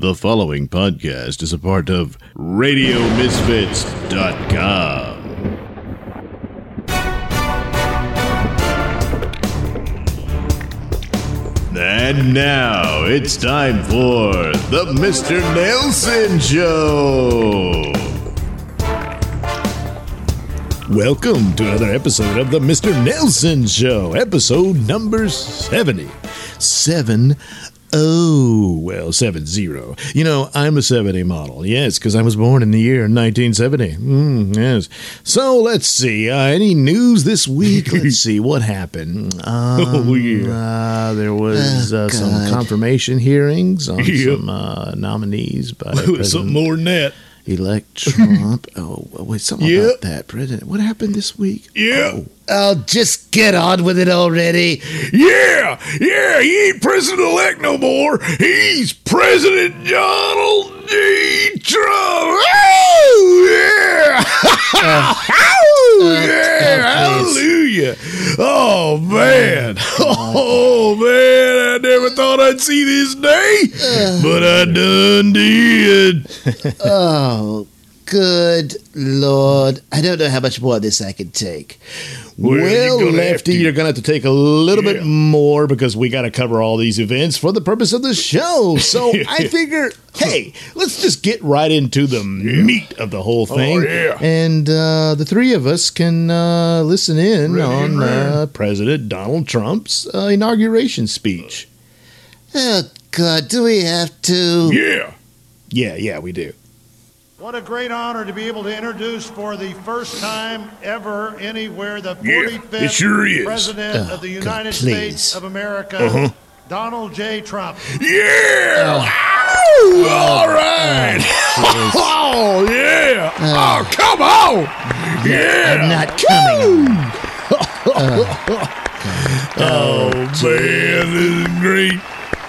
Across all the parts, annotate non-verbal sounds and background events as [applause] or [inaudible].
The following podcast is a part of RadioMisfits.com. And now it's time for the Mr. Nailsin Show. Welcome to another episode of the Mr. Nailsin Show, episode number 70. 7 Oh, well, 7 0. You know, I'm a 70 model. Yes, because I was born in the year 1970. Mm, yes. So let's see. Uh, any news this week? [laughs] Let's see. What happened? Um, Oh, yeah. uh, there was Oh, uh, some confirmation hearings on [laughs] some uh, nominees by Something more than that. Elect Trump. [laughs] oh, wait, something Yep. about that, President. What happened this week? Yeah. Oh, Oh, just get on with it already. Yeah, yeah, he ain't president elect no more. He's President Donald J. Trump. Oh, yeah. [laughs] Ah. oh, yeah. oh, please. Hallelujah. Oh, man. Mm. [laughs] Oh, man. I never thought I'd see this day, but I done did. [laughs] Oh, good lord. I don't know how much more of this I can take. Well, you're well, gonna Lefty, you're going to have to take a little Yeah. bit more because we got to cover all these events for the purpose of the show. So [laughs] I figure, hey, let's just get right into the meat of the whole thing. Oh, yeah. And uh, the three of us can uh, listen in Ready, on uh, President Donald Trump's uh, inauguration speech. Oh, God, do we have to? Yeah. Yeah, yeah, we do. What a great honor to be able to introduce for the first time ever anywhere the 45th it sure. President Oh, of the United please. States of America, Uh-huh. Donald J. Trump. Yeah! Oh. Ow! All right! Oh, [laughs] yeah! Oh, come on! Yeah! I'm not coming. [laughs] Oh, man, this is great.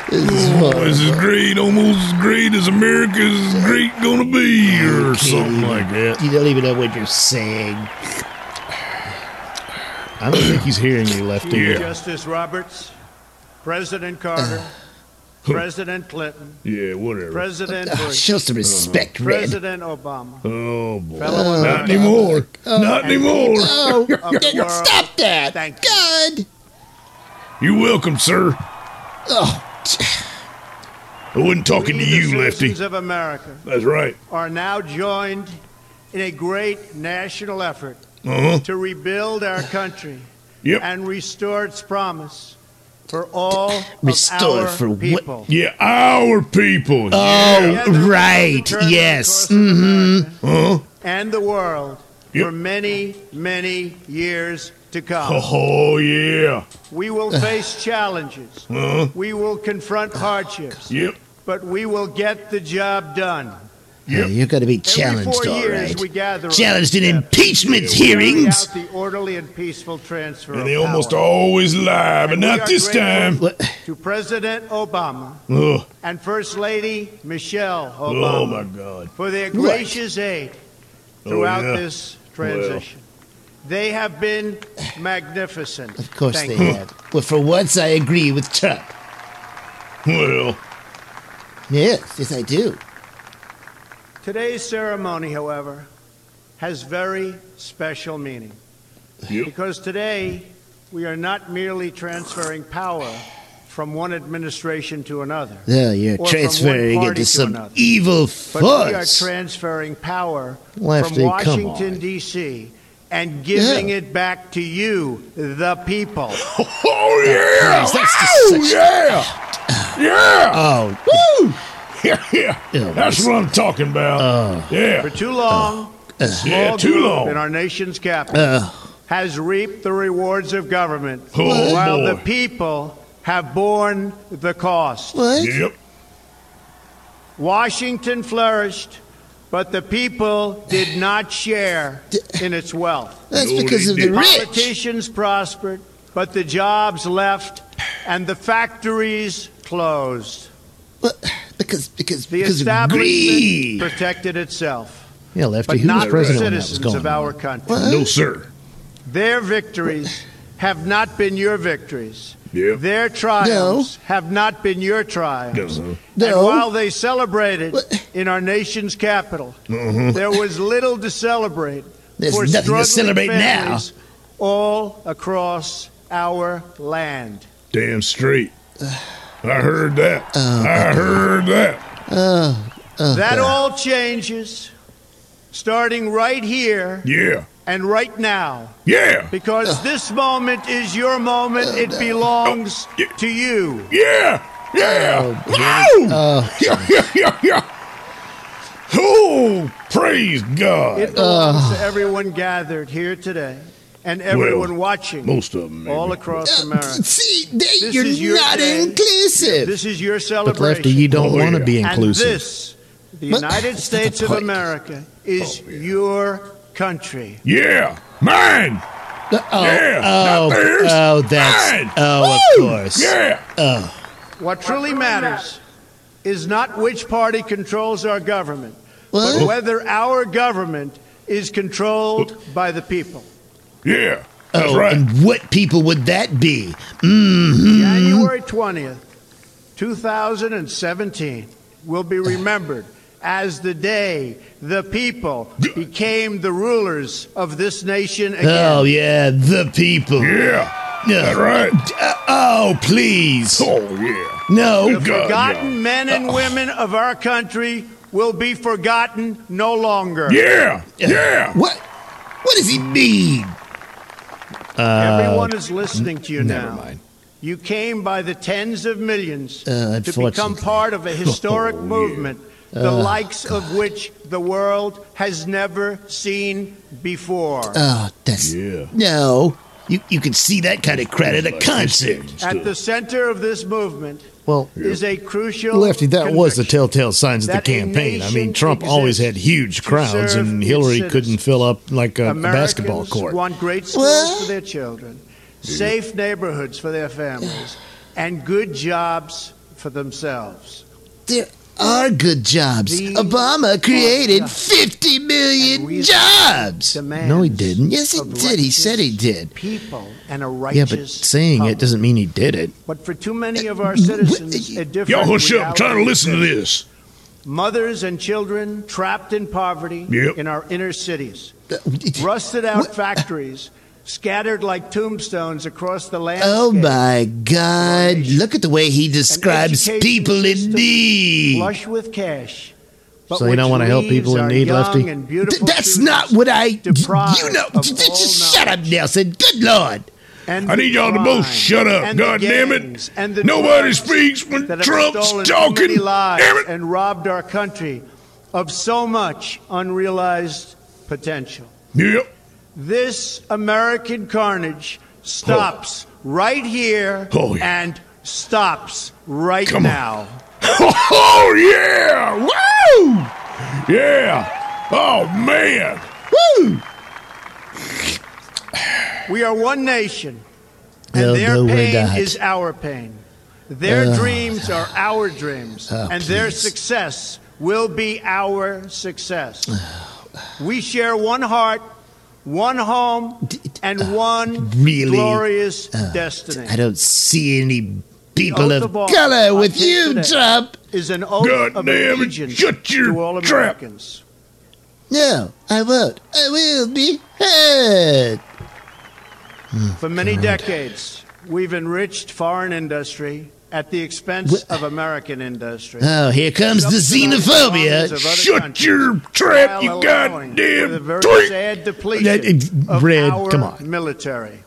This is Oh, this is great. Almost as great as America's great gonna be, or something like that. You don't even know what you're saying. I don't think he's hearing you, Lefty. Yeah. Justice Roberts, President Carter, uh, President Clinton, Yeah, whatever. President Oh, Bush, show some respect, Red. President Obama, Oh, boy. fellow oh, Not Americans anymore. Not anymore. Oh, of world. stop that. Thank you. God. You're welcome, sir. Oh, I wasn't talking We, to you, Lefty. of America, That's right. are now joined in a great national effort Uh-huh. to rebuild our country Yep. and restore its promise for all Restore of our for what? people. Yeah, our people. oh Together, we will right. Yes. course of America Huh? And the world Yep. for many, many years to come. Oh, yeah. We will face challenges. Uh-huh. We will confront hardships. Yep. But we will get the job done. Yeah, you're going to be challenged, four all years right. we gather Challenged in impeachment to carry hearings. the orderly and peaceful transfer And of they almost power. always lie, but And not this time. To President Obama Ugh. and First Lady Michelle Oh, Obama my God. for their gracious aid throughout Oh, yeah. this transition. They have been magnificent. Of course Thank they you. have. Well, for once, I agree with Trump. Well, Yes, yes, I do. Today's ceremony, however, has very special meaning yep. because today we are not merely transferring power from one administration to another, No, you're Or from transferring one it party to to some another. evil but we are transferring power Lefty, from Washington. D.C., and giving Yeah. it back to you, the people. [laughs] Oh, yeah. Christ, that's Oh, just such- yeah. Yeah. Oh, Woo. Yeah, yeah. Yeah, That's what I'm talking about. yeah. For too long, a small Yeah, too long. in our nation's capital uh, has reaped the rewards of government, Oh, while boy. the people have borne the cost. what? Yep. Washington flourished, but the people did not share in its wealth. That's because of the rich. Politicians prospered, but the jobs left and the factories closed. What? Because because The because of establishment greed. protected itself, Yeah, Lefty, but who was not the president when that was citizens going of our country. What? No, sir. Their victories have not been your victories. Yeah. Their triumphs have not been your triumphs. Guess so. And while they celebrated in our nation's capital, Mm-hmm. there was little to celebrate There's for nothing to struggling celebrate now. families all across our land. Damn straight. I heard that. Uh, I uh, heard that. Uh, that all changes starting right here Yeah. And right now. Yeah. Because this moment is your moment. It oh, belongs Oh, yeah. to you. Yeah. Yeah. Oh, Woo! Uh, [laughs] yeah, yeah, yeah, yeah. Oh, praise God. It belongs to everyone gathered here today and everyone Well, watching most of 'em, maybe. all across America. See, they, This you're is your not day. inclusive. This is your But celebration. Lefty, you don't Oh, want to yeah. be and inclusive. this, the What? United States of. America, oh, is Oh, yeah. your country. Yeah. Mine. oh, Yeah. oh, Not theirs. oh, that's Mine. oh, of course. Yeah. Oh. What truly matters is not which party controls our government, but whether our government is controlled by the people. Yeah. That's Oh, right. and what people would that be? Mm-hmm. January 20th, 2017 will be remembered as the day the people became the rulers of this nation again. Oh yeah, the people. yeah. No. That's right. Uh, oh please, Oh, yeah. no. The God, forgotten men and women of our country will be forgotten no longer. Yeah. Yeah. What? What does he mean? Everyone is listening to you Never now. mind. You came by the tens of millions Uh, to become part of a [laughs] historic Oh, yeah. Movement, the ah. likes of which the world has never seen before. Oh, that's Yeah. no. You you can see that kind of crowd at a concert. At the center of this movement Well, is a crucial Lefty, that was the telltale signs of the campaign. I mean, Trump always had huge crowds, and Hillary couldn't fill up like a, a Americans basketball court. want great schools What? for their children, safe neighborhoods for their families, and good jobs for themselves. There are good jobs. These Obama created are 50 and million reasonable jobs. No, he didn't. Yes, he did. He said he did. People and a Yeah, but saying public. it doesn't mean he did it. But for too many of our Wh- citizens, a different Y'all hush up. I'm trying to listen to this. Mothers and children trapped in poverty Yep. in our inner cities. Uh, Rusted out What? factories scattered like tombstones across the land. Oh my God! Look at the way he describes people in need. Flush with cash. but So you don't wanna help people in need, young Lefty? and Th- beautiful that's not what I. You know, of just, all just shut up. Nailsin. Good Lord. and I need y'all to both shut up. God damn it. and Nobody speaks when that have Trump's stolen too talking. many lives Damn it. and robbed our country of so much unrealized potential. Yep. This American carnage stops right here Oh, yeah. and stops right Come on. now. [laughs] Oh, yeah. Woo! Yeah. Oh, man. Woo! We are one nation, and Oh, their no, pain is our pain. Their dreams are our dreams, Oh, and their success will be our success. [sighs] We share one heart, one home, and uh, one really? glorious uh, destiny. I don't see any people of of color with you. Trump. is an oath God of damn allegiance shut your to all trap. Americans. No, I won't. I will be heard. For many decades, we've enriched foreign industry at the expense Wha- of American industry. Oh, here comes the xenophobia. armies of other Shut your trap, you allowing for the goddamn very tweet. sad depletion of Red, our come on. military.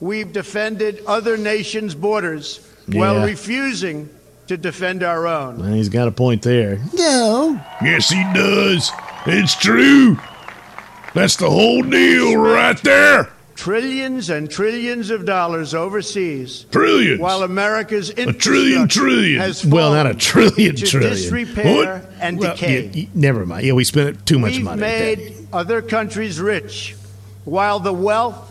We've defended other nations' borders while refusing to defend our own. Well, he's got a point there. No, Yes, he does. It's true. That's the whole deal right there. Trillions and trillions of dollars overseas, Trillions. while America's trillion infrastructure trillion. has Well, not a fallen trillion to trillion. disrepair What? and Well, decay. y- y- never mind. Yeah, we spent too much We've money. made other countries rich, while the wealth,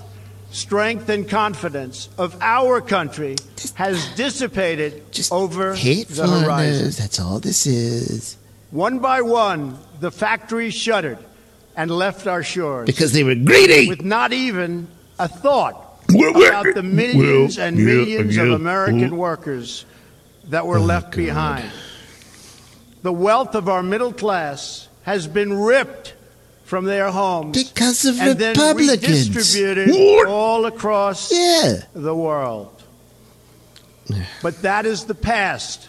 strength, and confidence of our country has dissipated just over hate the horizon. foreigners. That's all this is. One by one, the factories shuttered and left our shores Because they were greedy. with not even a thought about the millions well, and yeah, millions of American well, workers that were oh, left behind. The wealth of our middle class has been ripped from their homes Because of and then Republicans. redistributed What? all across Yeah. the world. But that is the past.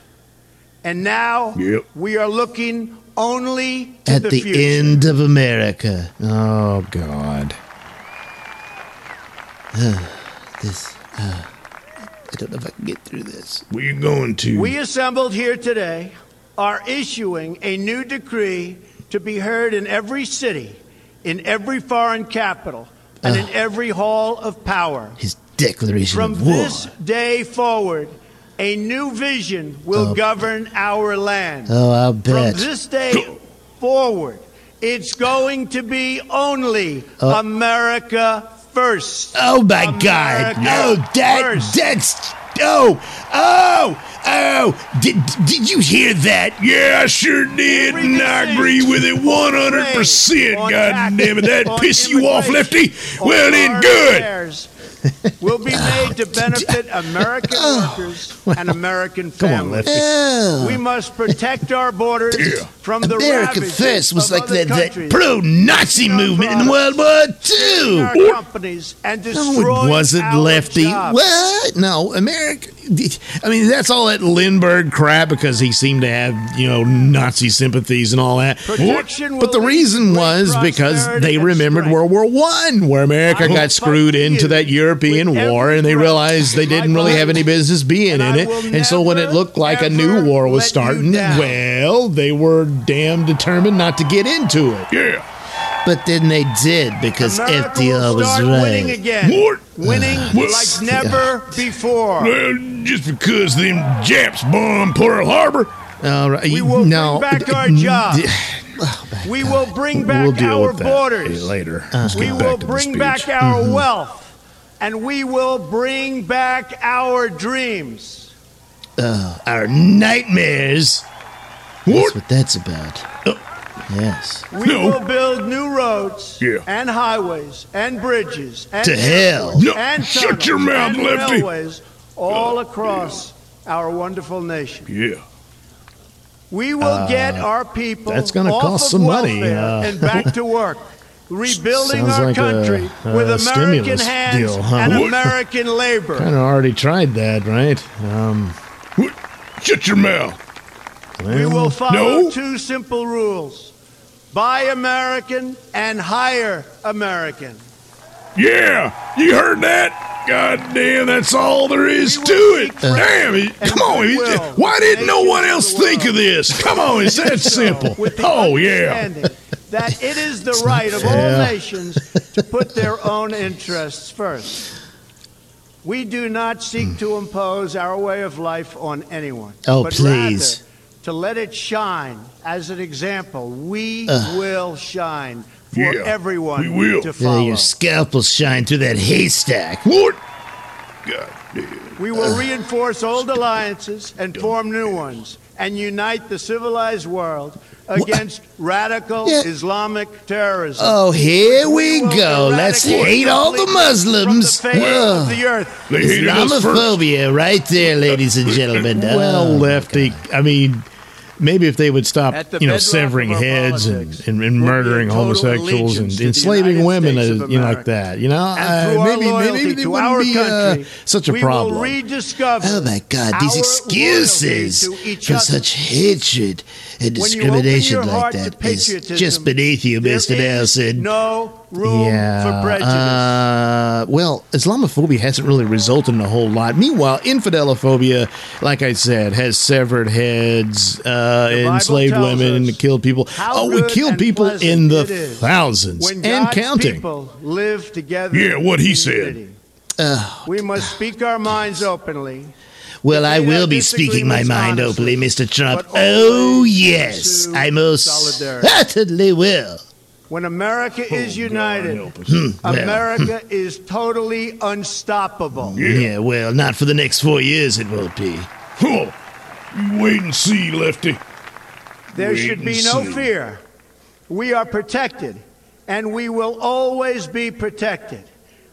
And now Yep. we are looking only to At the, the, end of America. Oh God. This. Uh, I don't know if I can get through this. We're going to. We assembled here today are issuing a new decree to be heard in every city, in every foreign capital, and in every hall of power. His declaration From of war. this day forward, a new vision will Oh. govern our land. Oh, I'll bet. From this day forward, it's going to be only Uh. America first. Oh my God! America No, that first. that's oh oh oh! Did did you hear that? Yeah, I sure did, and I agree with it 100%. on God damn it, that piss you off, Lefty? Well, then, good. affairs [laughs] Will be made to benefit American oh, workers and American Come on, families. Oh, We must protect our borders from the America ravages First was of like other that, that pro-Nazi movement in World War killing II. our companies and No, it wasn't our Lefty. jobs. What? No, America. I mean, that's all that Lindbergh crap because he seemed to have, you know, Nazi sympathies and all that. Protection But the reason was because they remembered strength. World War One, where America I got screwed into that European war, and they realized they didn't really have any business being in it. And so when it looked like a new war was starting, well, they were damn determined not to get into it. Yeah. But then they did because America FDR will was start winning right. again. What? Winning Well, like never before. Well, just because them Japs bombed Pearl Harbor. All right, We will no, bring back our jobs. d- oh, We will bring back we'll deal our with that borders. later. Let's uh, We get will back to bring speech. back our mm-hmm. wealth. And we will bring back our dreams. Oh, our nightmares. That's What? what that's about. Uh, Yes. We No. will build new roads Yeah. and highways and bridges and To hell. No, and shut your mouth, and Lefty. railways all across our wonderful nation. Yeah. We will get our people Uh, that's gonna off cost of some money, welfare uh, and back to [laughs] work, rebuilding Sounds our like country a with American stimulus hands deal, huh? and What? American labor. Kind of already tried that, right? Um, Shut your mouth. We will follow No. two simple rules: buy American and hire American. Yeah. You heard that? God damn, that's all there is to it. Damn it. Come on. goodwill it- Why didn't no one else think of this? Come on. It's that [laughs] simple. Oh, yeah. That it is the [laughs] right of all nations to put their own interests first. We do not seek to impose our way of life on anyone. Oh, but please. rather to let it shine as an example. We uh. will shine for Yeah, everyone we will. to Yeah, follow. your scalp will shine through that haystack. What? God damn. We will reinforce old alliances and form new ones and unite the civilized world against radical Yeah. Islamic terrorism. Oh, here we will go. Let's hate all the Muslims. From the face Ugh. of the earth. They hated us first. Islamophobia, right there, ladies and gentlemen. [laughs] well, Oh, Lefty. I mean, maybe if they would stop, the you know, severing heads and, and, and will be a murdering homosexuals and allegiance to the enslaving women, States uh, you know, like that. You know, uh, maybe maybe they to wouldn't our be uh, such a we problem. will rediscover Oh my God! These excuses loyalty to each for other. such hatred and When you open discrimination like heart that is just beneath you, Mister Nailsin. No room yeah. for prejudice. Uh, well, Islamophobia hasn't really resulted in a whole lot. Meanwhile, infidelophobia, like I said, has severed heads, uh, enslaved women, us and killed people. Oh, we killed people in the thousands when and counting. people live together. Yeah, what he said. unity. we must speak our minds openly. Well, I will be speaking my mind openly, Mr. Trump. Oh, yes, I most solidarity. certainly will. When America is oh, united, help us. well. America hmm. is totally unstoppable. Yeah. well, not for the next four years, it won't be. Oh, you wait and see, Lefty. There Wait should be no see. fear. We are protected, and we will always be protected.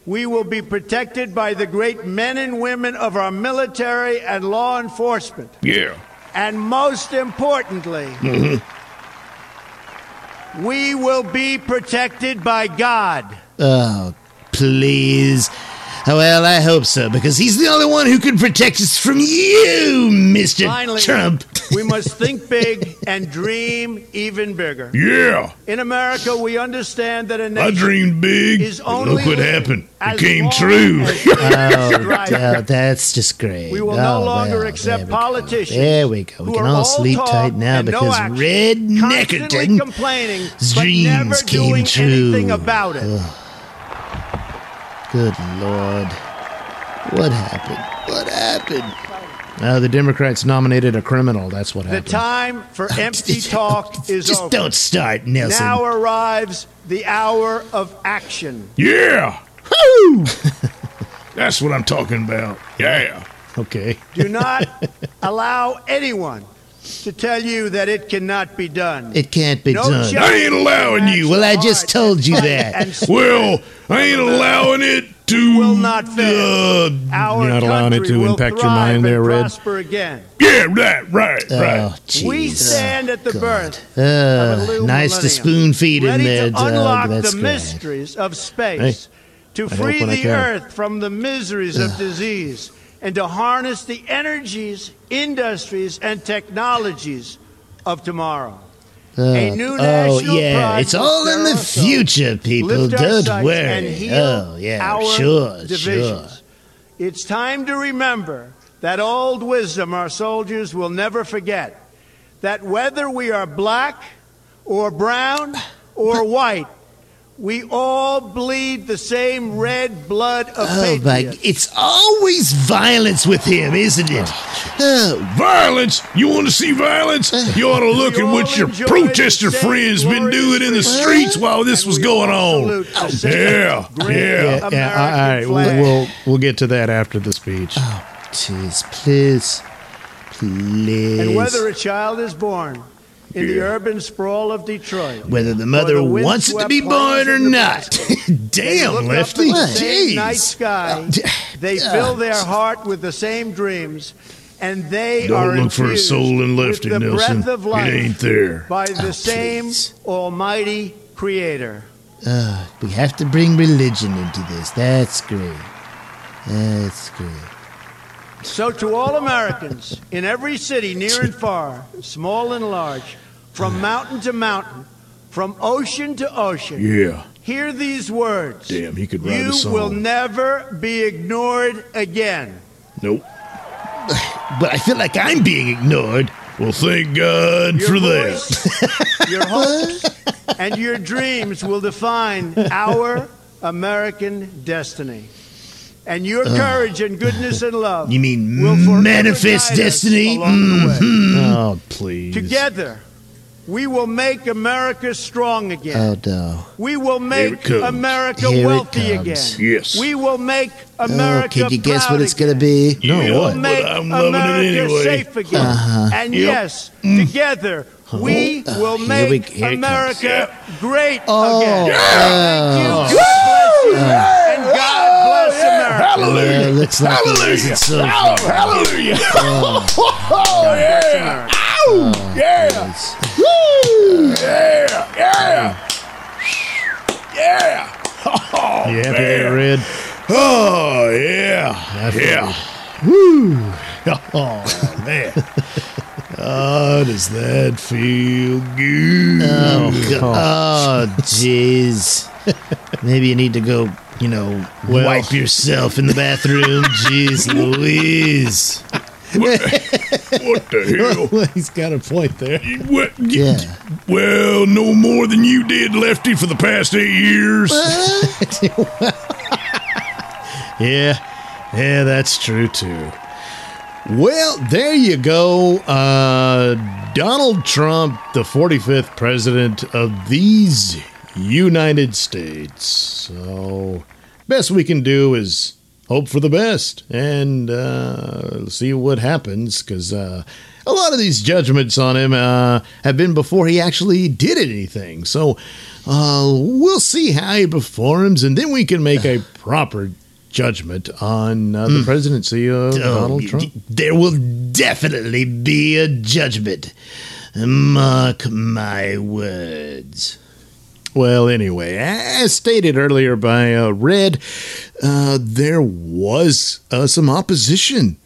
we will be protected by the great men and women of our military and law enforcement. Yeah. And most importantly, mm-hmm. We will be protected by God. Oh, please. Well, I hope so, because he's the only one who can protect us from you, Mr. Finally, Trump. We must think big and dream even bigger. Yeah. In America, we understand that a I nation dreamed big. is only Look what lived happened. It came true. as- [laughs] Oh, Right. oh, that's just great. We will oh, no longer well, accept there politicians. There we go. We can are all sleep tight now and no because action, Red constantly Neckerton complaining, his dreams never came doing true. anything about it. Good Lord. What happened? What happened? Uh, the Democrats nominated a criminal. That's what happened. The time for [laughs] empty talk [laughs] is Just over. don't start, Nailsin. Now arrives the hour of action. Yeah. Woo! [laughs] That's what I'm talking about. Yeah. okay. Do not allow anyone to tell you that it cannot be done. It can't be No done. I ain't allowing you. Well, I just told you that. Well, I ain't allowing it to. will not fail. Uh, Our You're not allowing it country to will impact your thrive mind and there, Red? prosper again. yeah, right, right, Oh, right. jeez. We stand at the God. birth Uh, of a new nice to spoon feed in ready there, to unlock Doug. That's the great. mysteries of space, to hope free the earth from the miseries of disease, and to harness the energies, industries, and technologies of tomorrow. Uh, A new oh, yeah. It's all in the future, people. Don't worry. and heal oh, yeah. our Sure, sure. divisions. It's time to remember that old wisdom our soldiers will never forget. That whether we are black or brown or white, we all bleed the same red blood of Oh, my. patriots. It's always violence with him, isn't it? Oh, Violence? You want to see violence? You ought to look at what your protester friends been doing in the freedom. streets while this And was going on. salute the oh, same Yeah, yeah. Yeah, yeah, all right. We'll, we'll we'll get to that after the speech. jeez. Please. Please. And whether a child is born in the urban sprawl of Detroit, Whether the mother the wants it to be born or not. [laughs] Damn, Lefty. at the same Jeez. night sky. [laughs] They Oh, fill their heart with the same dreams, and they Don't are look for a soul in Lefty, the Nailsin. breath of It life ain't there. by the Oh, same please. Almighty Creator. Uh, we have to bring religion into this. That's great. That's great. So, to all Americans in every city, near and far, small and large, from mountain to mountain, from ocean to ocean, Yeah. hear these words. Damn, he could write You a song. will never be ignored again. Nope. But I feel like I'm being ignored. Well, thank God Your for that. your [laughs] hopes, and your dreams will define our American destiny. And your courage and goodness and love You mean will manifest destiny? along the way. Mm-hmm. Oh, please. Together, we will make America strong again. Oh, no. we will Here it make comes. America Here it wealthy comes. again. Yes. We will make America. Oh, America can you guess what it's going to again. be? No, know what? We'll make But I'm loving America it anyway. safe again. Uh-huh. And Yep. yes, mm. together oh, we Uh, will make we- here it America great Oh, again. oh. Thank you. Oh. God and God bless America. Hallelujah. Yeah, looks like Hallelujah. so Oh, hallelujah. [laughs] Oh, yeah. Oh, Ow. Yeah. Woo. Yeah. Yeah. Yeah. Oh, You happy man. there, Red? Oh, yeah. feel Yeah. Woo. [laughs] Oh, man. Oh, does that feel good? Oh, God. Oh, oh jeez. Maybe you need to go, you know, Well- wipe yourself in the bathroom. [laughs] Jeez Louise. What the hell? [laughs] he's got a point there. What? Yeah. Well, no more than you did, Lefty, for the past eight years. [laughs] Yeah, yeah, that's true too. Well, there you go. Uh, Donald Trump, the 45th president of these United States. So, best we can do is hope for the best and uh, see what happens because uh, a lot of these judgments on him uh, have been before he actually did anything. So uh, we'll see how he performs, and then we can make a [sighs] proper judgment on uh, the presidency of Donald Trump. y- There will definitely be a judgment. Mark my words. Well, anyway, as stated earlier by uh, Red, uh, there was uh, some opposition,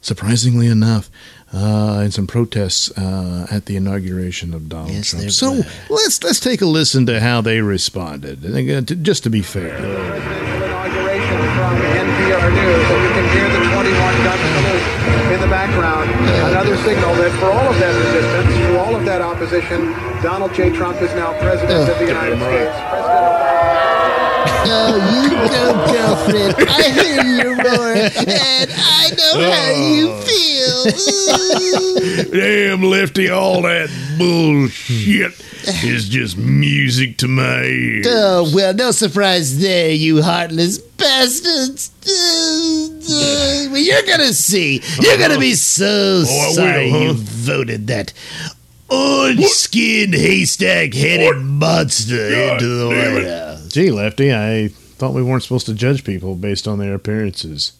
surprisingly enough, uh, and some protests uh, at the inauguration of Donald Yes, Trump. So were. let's let's take a listen to how they responded, and again, to, just to be fair. inauguration from NPR News, and you can hear the 21 gun salute in the background. Another signal that for all of that resistance, for all of that opposition, Donald J. Trump is now president of the United States. President Oh, you go, girlfriend. I hear you [laughs] roar, and I know how you oh. feel. [laughs] Damn, Lefty, all that bullshit is just music to my ears. Oh, well, no surprise there, you heartless bastards. Well, you're gonna see. You're gonna be so Oh, I will, sorry huh? you voted that orange-skinned, haystack-headed monster God into the damn White. House. Gee, Lefty, I thought we weren't supposed to judge people based on their appearances.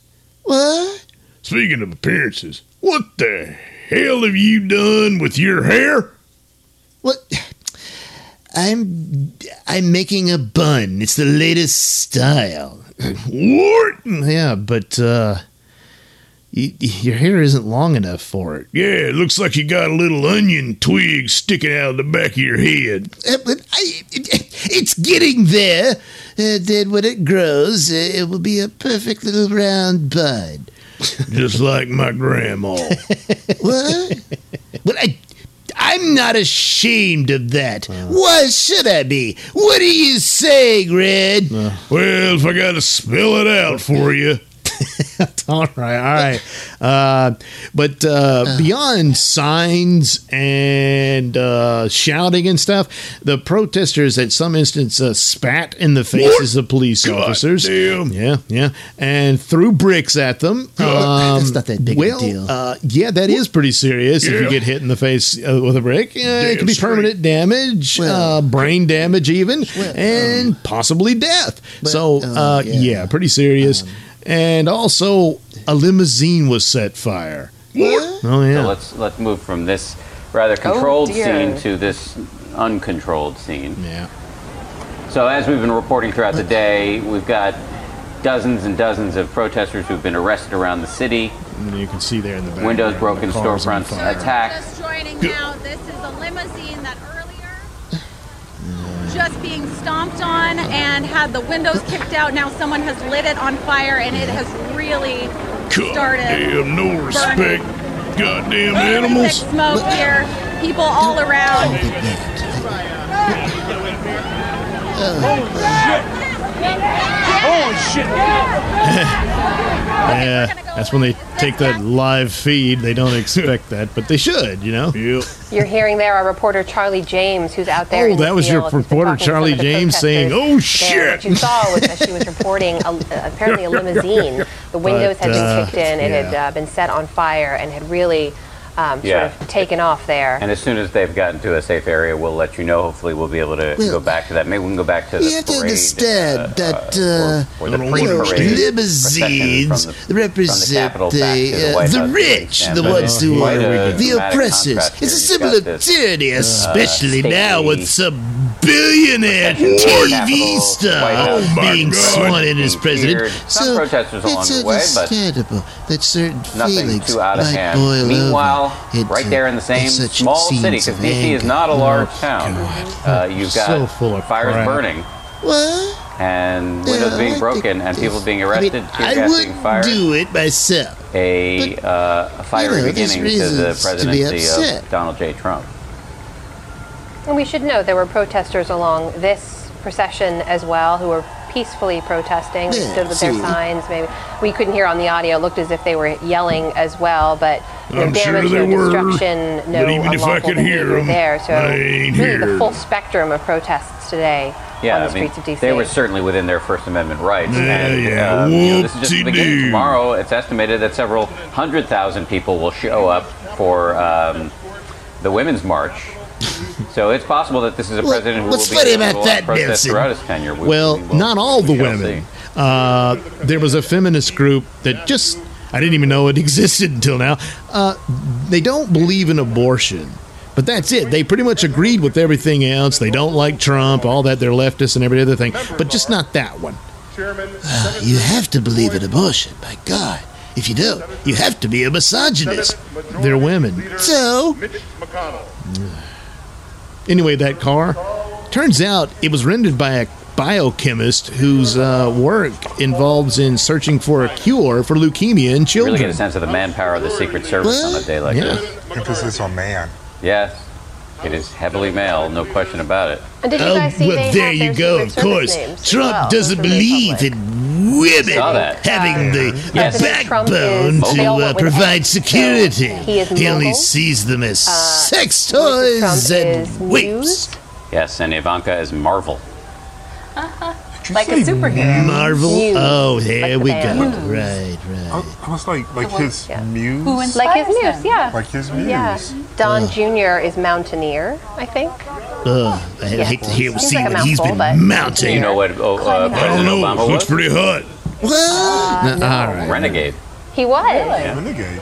What? Speaking of appearances, what the hell have you done with your hair? What? I'm I'm making a bun. It's the latest style. What? Yeah, but uh, your hair isn't long enough for it. Yeah, it looks like you got a little onion twig sticking out of the back of your head. Uh, but I, it, it's getting there. Uh, then when it grows, uh, it will be a perfect little round bud. [laughs] Just like my grandma. [laughs] What? well, I, I'm not ashamed of that. Why should I be? What are you saying, Red? well, if I got to spell it out for you, [laughs] all right, all right. Uh, but uh, beyond signs and uh, shouting and stuff, the protesters at some instance uh, spat in the faces of police God officers. damn. Yeah, yeah, and threw bricks at them. [laughs] Um, That's not that big a well, deal. Uh, yeah, that is pretty serious. If you get hit in the face uh, with a brick, yeah, it can be straight. permanent damage, Well- uh, brain damage, even, Well, and possibly death. so, oh, uh, yeah. yeah, pretty serious. And also, a limousine was set fire. What? Oh yeah. So let's let's move from this rather oh, controlled dear. scene to this uncontrolled scene. yeah. So as we've been reporting throughout the day, we've got dozens and dozens of protesters who've been arrested around the city, And you can see there in the back. windows broken, storefronts attacked. Just joining now. This is a limousine that earlier just being stomped on and had the windows kicked out. Now someone has lit it on fire and it has really God started. damn, no respect. Goddamn Thick animals. smoke here. People all around. Oh, oh, [laughs] Yeah, that's when they take the live feed. They don't expect [laughs] that, but they should, you know. Yep. You're hearing there our reporter Charlie James, who's out there. Oh, in the that was your field. He's been reporter, talking to some Charlie James, saying, protesters "Oh, there. shit." What you saw was that she was reporting a, [laughs] apparently a limousine. The windows But, had been uh, kicked in. It had uh, been set on fire and had really um, Yeah. sort of taken off there. And as soon as they've gotten to a safe area, we'll let you know. Hopefully, we'll be able to Well, go back to that. Maybe we can go back to the You have to parade, understand uh, that, uh, uh, or, or the you know, limousines the, represent the, the, back to the, uh, the rich, the ones who are the oppressors. It's a here. symbol of tyranny, especially now with some billionaire TV star Oh, being God. sworn in as president. feared. Some protesters along it's the way, but understandable that certain nothing feelings too out of hand. Meanwhile, right there in the same small city, because DC is not a large Oh, town, uh, you've So got of fires crap. burning What? and windows I being broken and people being I mean, arrested, I being wouldn't fired. do it myself. a, but, uh, a fiery you know, beginning to the reasons to presidency of Donald J. Trump. And we should note there were protesters along this procession as well who were peacefully protesting. They Yeah, stood with their see. signs. Maybe we couldn't hear on the audio. It looked as if they were yelling as well, but no I'm sure damage, they no were, destruction, no but even if I could hear behavior 'em, there. So I ain't really, the full spectrum of protests today Yeah, on the I mean, streets of DC. they were certainly within their First Amendment rights. Yeah, and, yeah. um, you know, this is just the beginning. Tomorrow, it's estimated that several hundred thousand people will show up for um, the Women's March. [laughs] so it's possible that this is a Well, president who what's will be funny able about that, protest throughout his tenure. We- Well, we will- not all the women. Uh, there was a feminist group that just, I didn't even know it [laughs] existed until now. Uh, they don't believe in abortion. But that's it. They pretty much agreed with everything else. They don't like Trump, all that. They're leftists and every other thing. But just not that one. You have to believe in abortion, by God. If you don't, you have to be a misogynist. They're women. So, Anyway, that car, turns out it was rendered by a biochemist whose uh, work involves in searching for a cure for leukemia in children. You children. really get a sense of the manpower of the Secret Service on a day like Yeah. this. Emphasis on man. Yes, it is heavily male, no question about it. And did you oh, guys see well, they there have you go. Of course, Trump well. doesn't Those are made believe public. In women having the Yes. President backbone to uh, went with provide so security. he is only sees them as sex toys is and wapes. news. Yes, and Ivanka is Marvel. Like a superhero. Marvel. Muse. Oh, there Like we band. go. Right, right. I, I was like, like his yeah. muse. Who Like his him? yeah. Like his muse. Yeah. Don Jr. is Mountaineer, I think. Ugh, I Yeah. hate to hear Seems see like a what he's mouthful, been but- mounting. You know what oh, uh, I don't know. Obama Looks was? pretty hot. [gasps] What? All right. Renegade. He was. Renegade.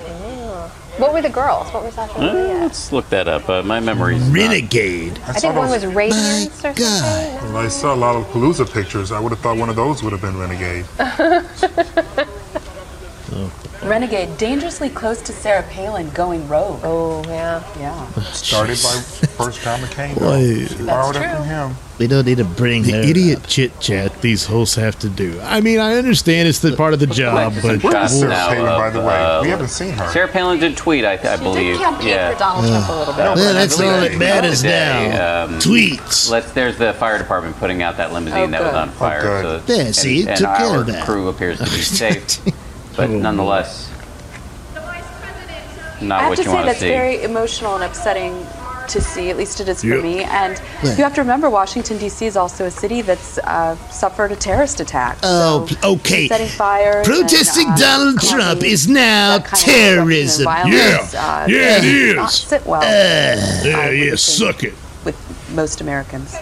What were the girls? What was that? Uh, let's look that up. Uh, my memory's not- Renegade. I think one was Radiance or something. God. When I saw a lot of Palooza pictures, I would have thought one of those would have been Renegade. [laughs] Renegade, dangerously close to Sarah Palin, going rogue. Oh, yeah. Yeah. Started by first John McCain. Boy. borrowed That's it from true. him. We don't need to bring The her idiot up. chit chat these hosts have to do. I mean, I understand it's the part of the job, but shots Sarah now Palin, of, by the way. uh, we haven't seen her. Sarah Palin did tweet, I, I believe. Did campaign yeah. for Donald Trump a little bit. No, Well, that's all it that matters today, now. um, Tweets. Let's. There's the fire department putting out that limousine Oh, that was on fire. good. so There, and, see, it and took care our of that. crew appears to be [laughs] safe, but nonetheless, not I have what to you say want to that's see. very emotional and upsetting to see. At least it is for Yep. me. And Yeah. you have to remember, Washington D.C. is also a city that's uh, suffered a terrorist attack. Oh, so okay. setting fires. Protesting and, uh, Donald causing Trump is now that kind of disruption and terrorism. violence, Yeah. uh, Yeah, it does Not is. sit well Yeah, yeah, suck it. with most Americans.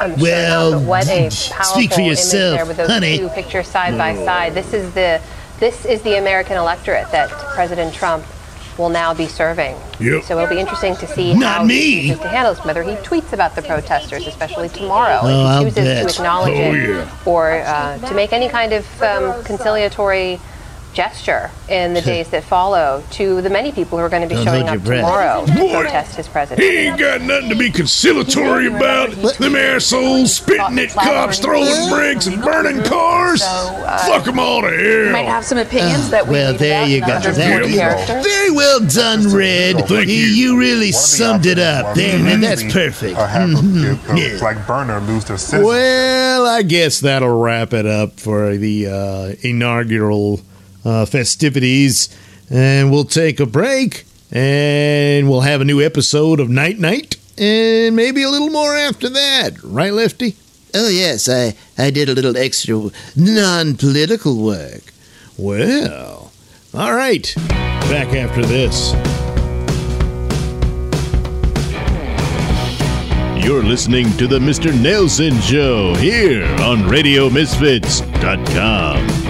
I'm Well, sure not, but what a [laughs] speak powerful for yourself, image there with those honey. two pictures side by side. This is the this is the American electorate that President Trump will now be serving. Yep. So it'll be interesting to see Not how me. he chooses to handle this, whether he tweets about the protesters, especially tomorrow, Oh, if he chooses to acknowledge Oh, it yeah. or uh, to make any kind of um, conciliatory gesture in the [laughs] days that follow to the many people who are going to be Don't showing hold up your breath. tomorrow to Boy, protest his He ain't got nothing to be conciliatory about. Them assholes spitting at cops, throwing bricks, and burning cars. Fuck them all to You might hell. have some opinions that we well, read there about you and go. under There you character. Very well done, Red. Thank you. You really One of the summed it up. was There, to that's perfect. Uh, have a, Mhm. a Yeah. flag burner lose their citizenship. Well, I guess that'll wrap it up for the uh, inaugural uh, festivities. And we'll take a break and we'll have a new episode of Night Knight and maybe a little more after that. Right, Lefty? Oh, yes, I, I did a little extra non political work. Well, all right. Back after this. You're listening to the Mr. Nailsin Show here on RadioMisfits.com.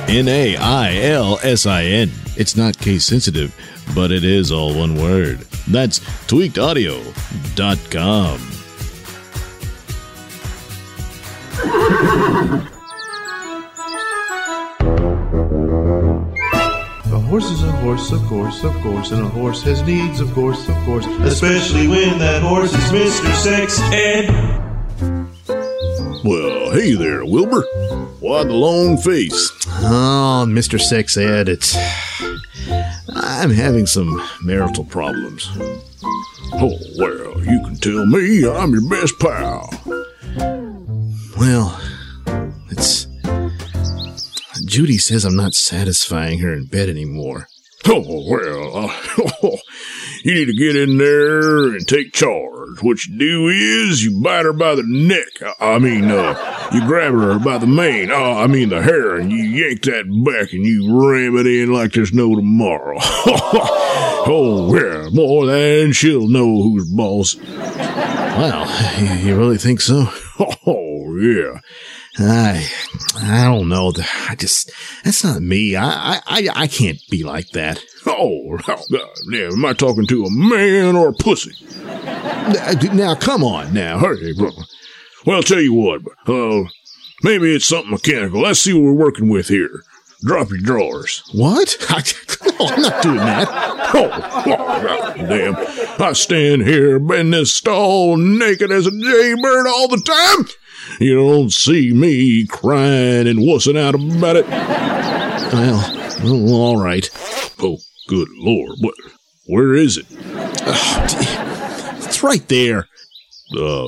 N A I L S I N. It's not case sensitive, but it is all one word. That's tweakedaudio.com. A horse is a horse, of course, of course, and a horse has needs, of course, of course. Especially when that horse is Mr. Sex Ed. Well, hey there, Wilbur. Why the long face? Oh, Mr. Sex Ed, it's. I'm having some marital problems. Oh, well, you can tell me I'm your best pal. Well, it's. Judy says I'm not satisfying her in bed anymore. Oh, well, uh, [laughs] you need to get in there and take charge. What you do is you bite her by the neck. I mean, uh, you grab her by the mane. Uh, I mean, the hair, and you yank that back and you ram it in like there's no tomorrow. [laughs] oh, yeah, more than she'll know who's boss. Wow, you- you really think so? [laughs] Oh, yeah. I, I don't know. I just that's not me. I, I, I, can't be like that. Oh, now, am I talking to a man or a pussy? Now, now, come on, now. Hurry, bro. Well, I'll tell you what. Uh, maybe it's something mechanical. Let's see what we're working with here. Drop your drawers. What? [laughs] I, no, I'm not doing that. [laughs] Oh, oh damn. I stand here in this stall naked as a jaybird all the time. You don't see me crying and wussing out about it. Well, oh, all right. Oh, good lord. What? Where is it? Oh, It's right there. Uh,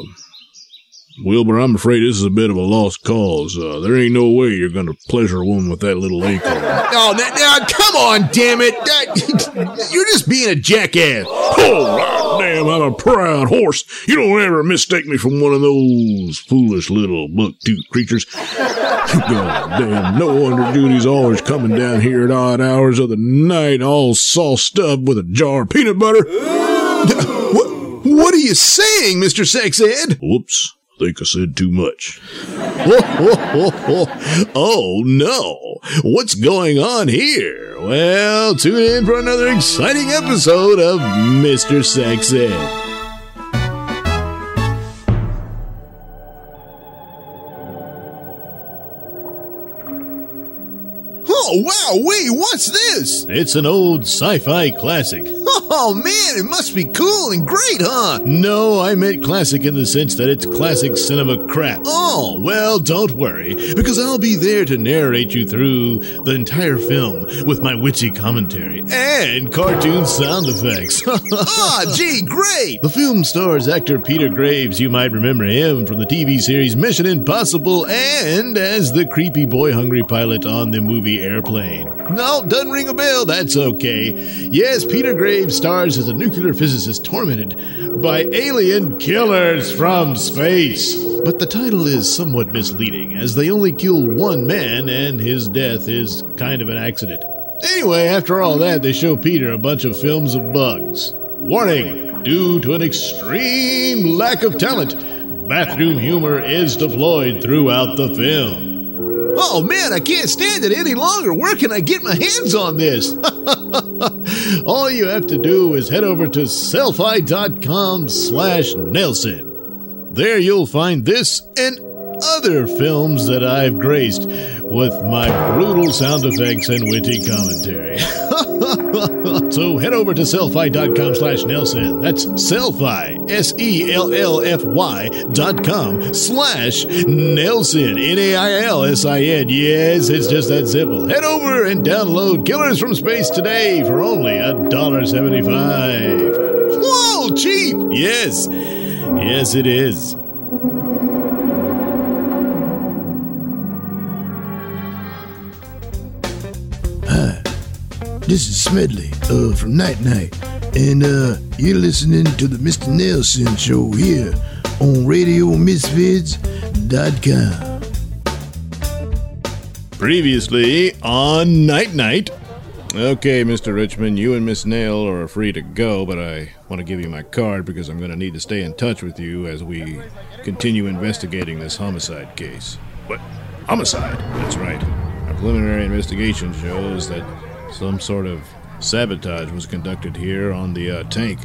Wilbur, I'm afraid this is a bit of a lost cause. Uh, there ain't no way you're going to pleasure a woman with that little acorn. Oh, now, now, come on, damn it! That- [laughs] you're just being a jackass. Oh, God damn, I'm a proud horse. You don't ever mistake me for one of those foolish little buck-toothed creatures. [laughs] God damn, no wonder Judy's always coming down here at odd hours of the night, all sauced up with a jar of peanut butter. What, what are you saying, Mister Sex Ed? Whoops, think I said too much. [laughs] oh no! What's going on here? Well, tune in for another exciting episode of Mr. Sex Ed. Oh, wow, wait, what's this? It's an old sci fi classic. Oh, man, it must be cool and great, huh? No, I meant classic in the sense that it's classic cinema crap. Oh, well, don't worry, because I'll be there to narrate you through the entire film with my witty commentary and cartoon sound effects. [laughs] ah, gee, great! The film stars actor Peter Graves. You might remember him from the TV series Mission Impossible and as the creepy boy hungry pilot on the movie Airplane. No, doesn't ring a bell. That's okay. Yes, Peter Graves stars as a nuclear physicist tormented by alien killers from space. But the title is somewhat misleading, as they only kill one man, and his death is kind of an accident. Anyway, after all that, they show Peter a bunch of films of bugs. Warning! Due to an extreme lack of talent, bathroom humor is deployed throughout the film. Oh man, I can't stand it any longer. Where can I get my hands on this? [laughs] All you have to do is head over to sellfy.com slash Nailsin. There you'll find this and other films that I've graced with my brutal sound effects and witty commentary. [laughs] [laughs] so head over to sellfy.com slash Nailsin. That's Sellfy, S-E-L-L-F-Y dot com slash Nailsin, N-A-I-L-S-I-N. Yes, it's just that simple. Head over and download Killers from Space today for only a dollar seventy-five. Whoa, cheap! Yes, yes it is. This is Smedley uh, from Night Knight, and uh, you're listening to the Mr. Nailsin Show here on RadioMisfits.com. Previously on Night Knight. Okay, Mr. Richmond, you and Miss Nail are free to go, but I want to give you my card because I'm going to need to stay in touch with you as we continue investigating this homicide case. What? Homicide? That's right. Our preliminary investigation shows that some sort of sabotage was conducted here on the uh, tank.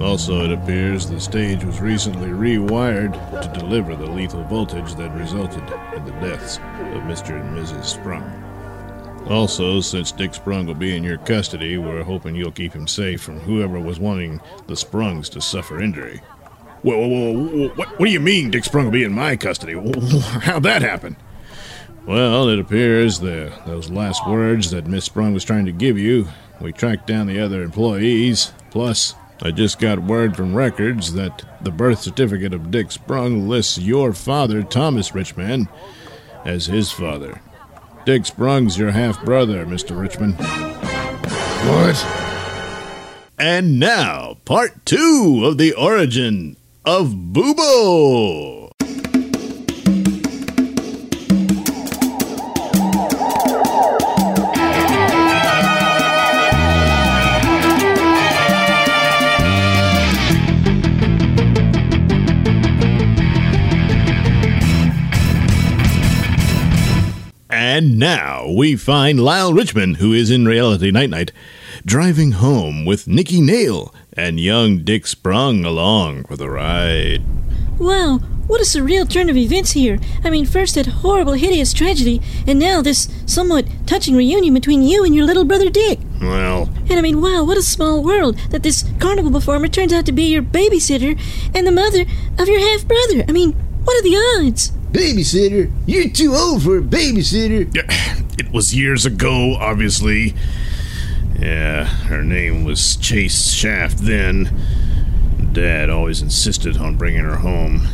Also, it appears the stage was recently rewired to deliver the lethal voltage that resulted in the deaths of Mr. and Mrs. Sprung. Also, since Dick Sprung will be in your custody, we're hoping you'll keep him safe from whoever was wanting the Sprungs to suffer injury. Whoa, whoa, whoa, whoa, what, what do you mean Dick Sprung will be in my custody? How'd that happen? Well, it appears the those last words that Miss Sprung was trying to give you, we tracked down the other employees. Plus, I just got word from records that the birth certificate of Dick Sprung lists your father, Thomas Richmond, as his father. Dick Sprung's your half brother, Mr. Richmond. What? And now, part two of the origin of Boobo. And now we find Lyle Richmond, who is in reality Night Knight, driving home with Nikki Nail and young Dick Sprung along for the ride. Wow, what a surreal turn of events here. I mean, first that horrible, hideous tragedy, and now this somewhat touching reunion between you and your little brother Dick. Well, And I mean, wow, what a small world that this carnival performer turns out to be your babysitter and the mother of your half brother. I mean, what are the odds? Babysitter? You're too old for a babysitter. it was years ago, obviously. Yeah, her name was Chase Shaft then. Dad always insisted on bringing her home.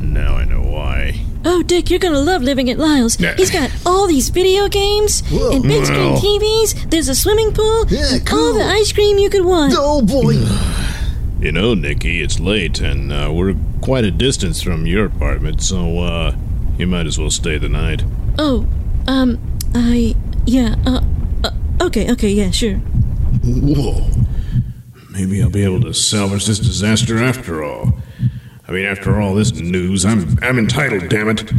Now I know why. Oh, Dick, you're gonna love living at Lyle's. He's got all these video games and big screen TVs. There's a swimming pool, and all the ice cream you could want. Oh boy! [sighs] [sighs] [sighs] You know, Nikki, it's late, and uh, we're quite a distance from your apartment, so uh, you might as well stay the night. Oh, um, I yeah. Uh, uh okay, okay, yeah, sure. Whoa. Maybe I'll be able to salvage this disaster after all. I mean, after all this news, I'm I'm entitled, damn it.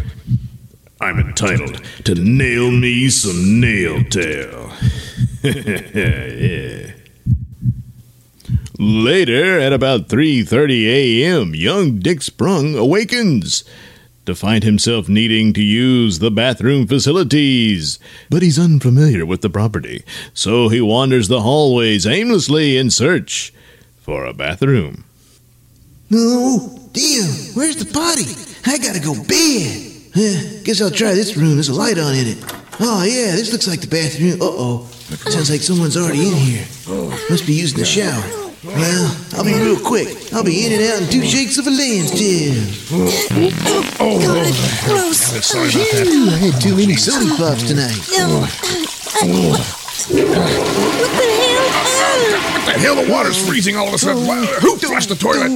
I'm entitled to nail me some nail tail. [laughs] yeah. Later, at about 3:30 a.m., young Dick Sprung awakens to find himself needing to use the bathroom facilities. But he's unfamiliar with the property, so he wanders the hallways aimlessly in search for a bathroom. No, damn, where's the potty? I gotta go bed. Huh, guess I'll try this room. There's a light on in it. Oh, yeah, this looks like the bathroom. Uh oh. Sounds like someone's already in here. Must be using the shower. Well, I'll be real quick. I'll be in and out in two shakes of a lamb's tail. Oh, gross. sorry about that. Phew, I had too many soda pops tonight. What the hell? What the hell? The water's freezing all of a sudden. Who flushed the toilet?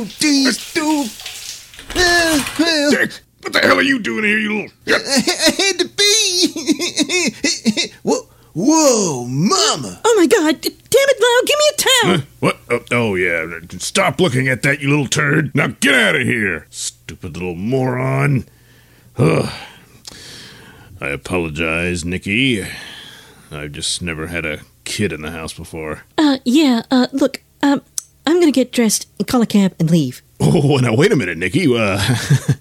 Dick, what the hell are you doing here, you little... I had to pee. [laughs] whoa, whoa, mama. Oh my God! Damn it, Lyle! Give me a towel. Huh? What? Oh, oh, yeah. Stop looking at that, you little turd. Now get out of here, stupid little moron. Ugh. I apologize, Nikki. I've just never had a kid in the house before. Uh, yeah. Uh, look. Um, I'm gonna get dressed and call a cab and leave. Oh, now wait a minute, Nikki. Uh,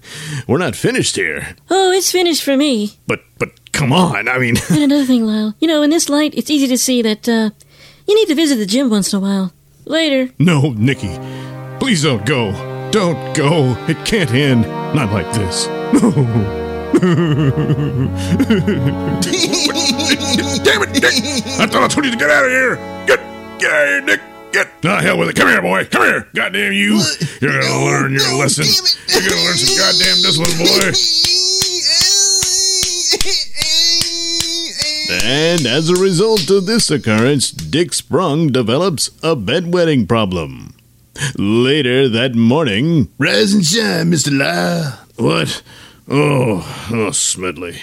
[laughs] we're not finished here. Oh, it's finished for me. But, but come on. I mean, And [laughs] another thing, [laughs] Lyle. You know, in this light, it's easy to see that uh, you need to visit the gym once in a while. Later. no, Nikki. Please don't go. Don't go. It can't end. Not like this. [laughs] Damn it, Dick! I thought I told you to get out of here! Get, get out of here, Dick! Get the hell with it! Come here, boy! Come here! Goddamn you! You're gonna learn your lesson. You're gonna learn some goddamn discipline, boy. [laughs] And as a result of this occurrence, Dick Sprung develops a bedwetting problem. Later that morning. Rise and shine, Mr. Lyle. What? Oh, oh, Smedley.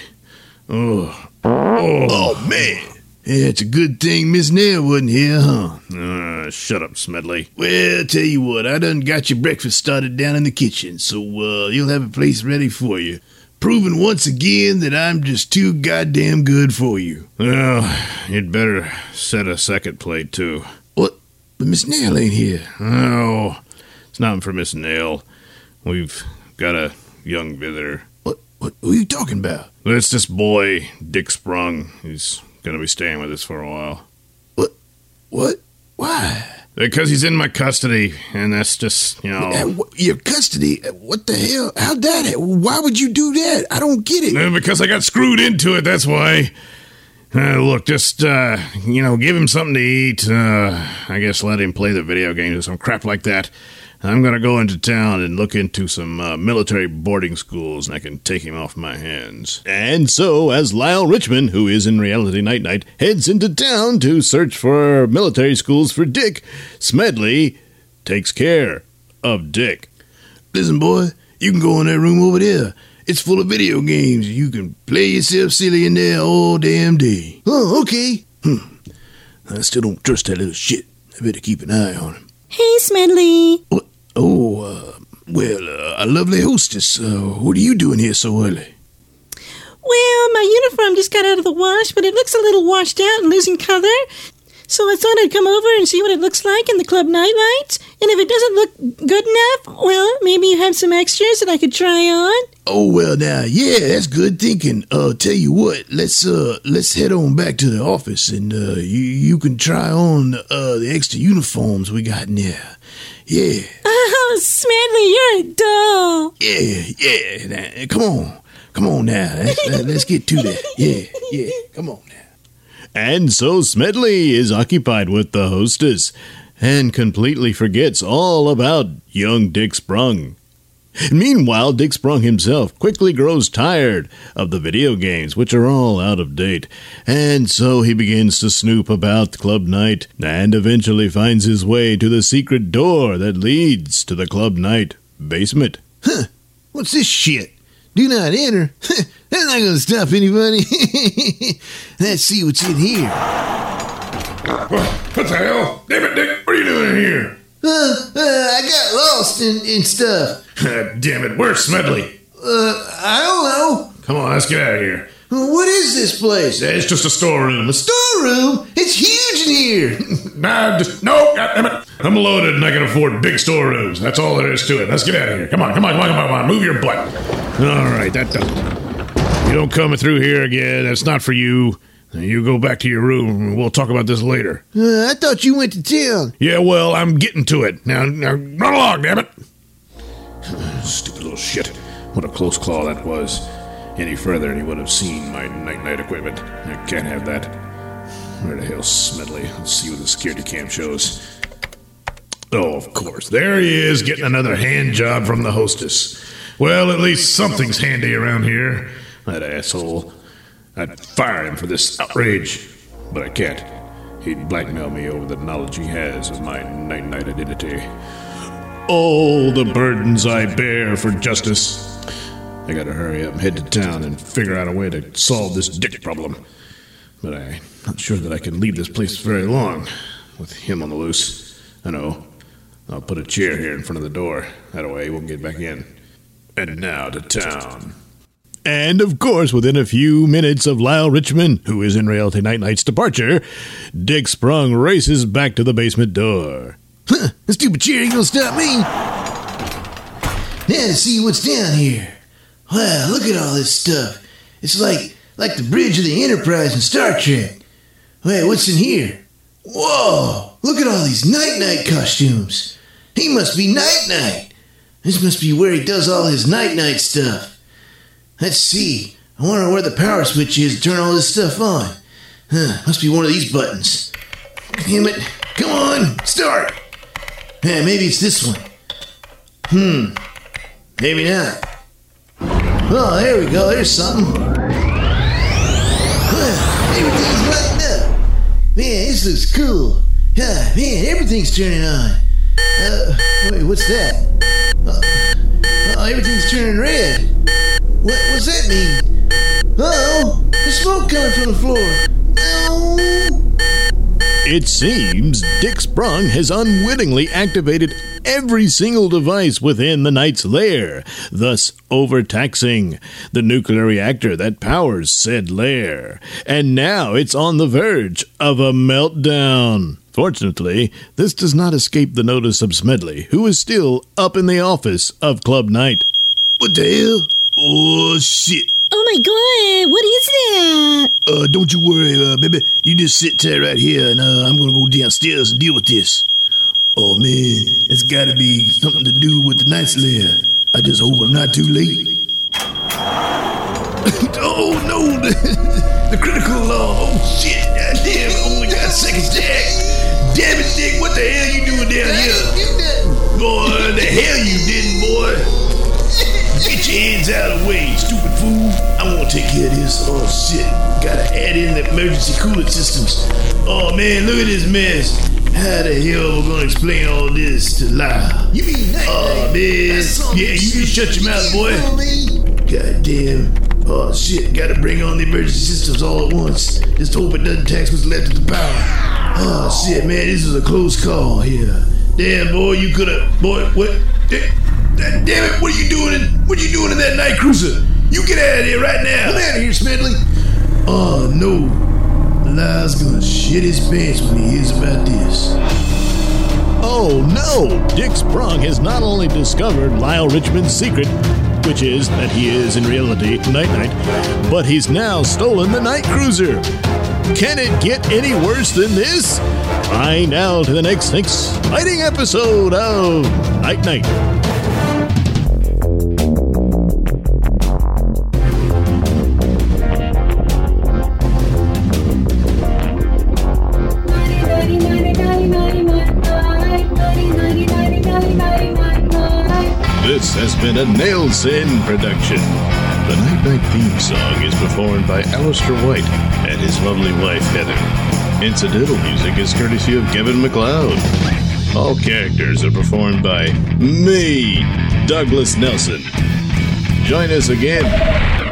Oh, oh, Oh, man. Yeah, it's a good thing Miss Nail wasn't here, huh? Uh, shut up, Smedley. Well, tell you what, I done got your breakfast started down in the kitchen, so uh, you'll have a place ready for you. Proving once again that I'm just too goddamn good for you. Well, you'd better set a second plate, too. What? But Miss Nail ain't here. Oh, it's not for Miss Nail. We've got a young visitor. What? What? Who are you talking about? It's this boy, Dick Sprung. He's gonna be staying with us for a while. What? What? Why? Because he's in my custody, and that's just, you know. Your custody? What the hell? How'd that? Why would you do that? I don't get it. Because I got screwed into it, that's why. Uh, look, just, uh, you know, give him something to eat. Uh, I guess let him play the video games or some crap like that. I'm gonna go into town and look into some uh, military boarding schools, and I can take him off my hands. And so, as Lyle Richmond, who is in reality Night Knight, heads into town to search for military schools for Dick, Smedley takes care of Dick. Listen, boy, you can go in that room over there. It's full of video games. You can play yourself silly in there all damn day. Oh, okay. Hmm. I still don't trust that little shit. I better keep an eye on him. Hey, Smedley. Oh, uh, well, uh, a lovely hostess. Uh, what are you doing here so early? Well, my uniform just got out of the wash, but it looks a little washed out and losing color. So I thought I'd come over and see what it looks like in the club nightlights. And if it doesn't look good enough, well, maybe you have some extras that I could try on. Oh well, now, yeah, that's good thinking. Uh, tell you what, let's uh, let's head on back to the office, and uh, you you can try on uh the extra uniforms we got in there. Yeah, Oh, Smedley, you're a doll. yeah, yeah. Now, come on, come on now. Let's, let's get to that. Yeah, yeah. Come on now. And so Smedley is occupied with the hostess and completely forgets all about young Dick Sprung. Meanwhile, Dick Sprung himself quickly grows tired of the video games, which are all out of date, and so he begins to snoop about Club Night and eventually finds his way to the secret door that leads to the Club Night basement. Huh? What's this shit? Do not enter. [laughs] That's not gonna stop anybody. [laughs] Let's see what's in here. What the hell? Damn it, Dick, what are you doing in here? Uh, uh, I got lost in, in stuff. [laughs] Damn it, where's Smedley? Uh, I don't know. Come on, let's get out of here. What is this place? It's just a storeroom. A storeroom? It's huge in here. [laughs] Nah, just no. God damn it! I'm loaded and I can afford big storerooms. That's all there is to it. Let's get out of here. Come on, come on, come on, come on, come on. Move your butt. All right, that does it. You don't come through here again. That's not for you. You go back to your room. and We'll talk about this later. Uh, I thought you went to town. Yeah, well, I'm getting to it now. Now, run along, damn it! [sighs] Stupid little shit. What a close call that was. Any further, and he would have seen my Night Knight equipment. I can't have that. Where the hell's Smedley? Let's see what the security cam shows. Oh, of course. There he is, getting another hand job from the hostess. Well, at least something's handy around here. That asshole. I'd fire him for this outrage, but I can't. He'd blackmail me over the knowledge he has of my Night Knight identity. All the burdens I bear for justice. I gotta hurry up and head to town and figure out a way to solve this dick problem. But I'm not sure that I can leave this place very long with him on the loose. I know. I'll put a chair here in front of the door. That way he won't get back in. And now to town. And of course, within a few minutes of Lyle Richmond, who is in reality Night Knight's departure, Dick Sprung races back to the basement door. Huh, stupid chair ain't gonna stop me. Now see what's down here. Wow, look at all this stuff. It's like like the bridge of the Enterprise in Star Trek. Wait, what's in here? Whoa, look at all these Night Knight costumes. He must be Night Knight. This must be where he does all his Night Knight stuff. Let's see. I wonder where the power switch is to turn all this stuff on. Huh, must be one of these buttons. Damn it. Come on, start. Yeah, maybe it's this one. Hmm. Maybe not. Oh, here we go. Here's something. Huh, everything's lighting up. Man, this looks cool. Yeah, man, everything's turning on. Uh, wait, what's that? Uh, oh, everything's turning red. What, what's that mean? Uh-oh, there's smoke coming from the floor. No. It seems Dick Sprung has unwittingly activated every single device within the Knight's lair, thus overtaxing the nuclear reactor that powers said lair. And now it's on the verge of a meltdown. Fortunately, this does not escape the notice of Smedley, who is still up in the office of Club Knight. What the hell? Oh shit! Oh my god, what is that? Uh, don't you worry, uh, baby. You just sit tight right here, and uh, I'm gonna go downstairs and deal with this. Oh man, it's gotta be something to do with the Knight's lair. I just hope I'm not too late. [laughs] oh no, [laughs] the, the critical law. Oh shit, God damn, I only got seconds jack. Damn it, Dick, what the hell you doing down here? Boy, the hell you didn't, boy. Get your hands out of the way, stupid fool. I won't take care of this. Oh shit, gotta add in the emergency coolant systems. Oh man, look at this mess. How the hell we gonna explain all this to Lyle? You mean that? Oh man, yeah, you can shut your mouth, boy. God damn. Oh shit, gotta bring on the emergency systems all at once. Just hope it doesn't tax what's left of the power. Oh shit, man, this is a close call here. Damn, boy, you coulda, boy, what? Da- da- Damn it, what are you doing? In, what are you doing in that night cruiser? You get out of here right now. Come out of here, Smedley. Oh no, Lyle's gonna shit his pants when he hears about this. Oh no! Dick Sprung has not only discovered Lyle Richmond's secret, which is that he is in reality Night Knight, but he's now stolen the Night Cruiser. Can it get any worse than this? Find out in the next exciting episode of Night Knight. Been a Nailsin production. The Night Knight theme song is performed by Alistair White and his lovely wife Heather. Incidental music is courtesy of Kevin MacLeod. All characters are performed by me, Douglas Nelson. Join us again,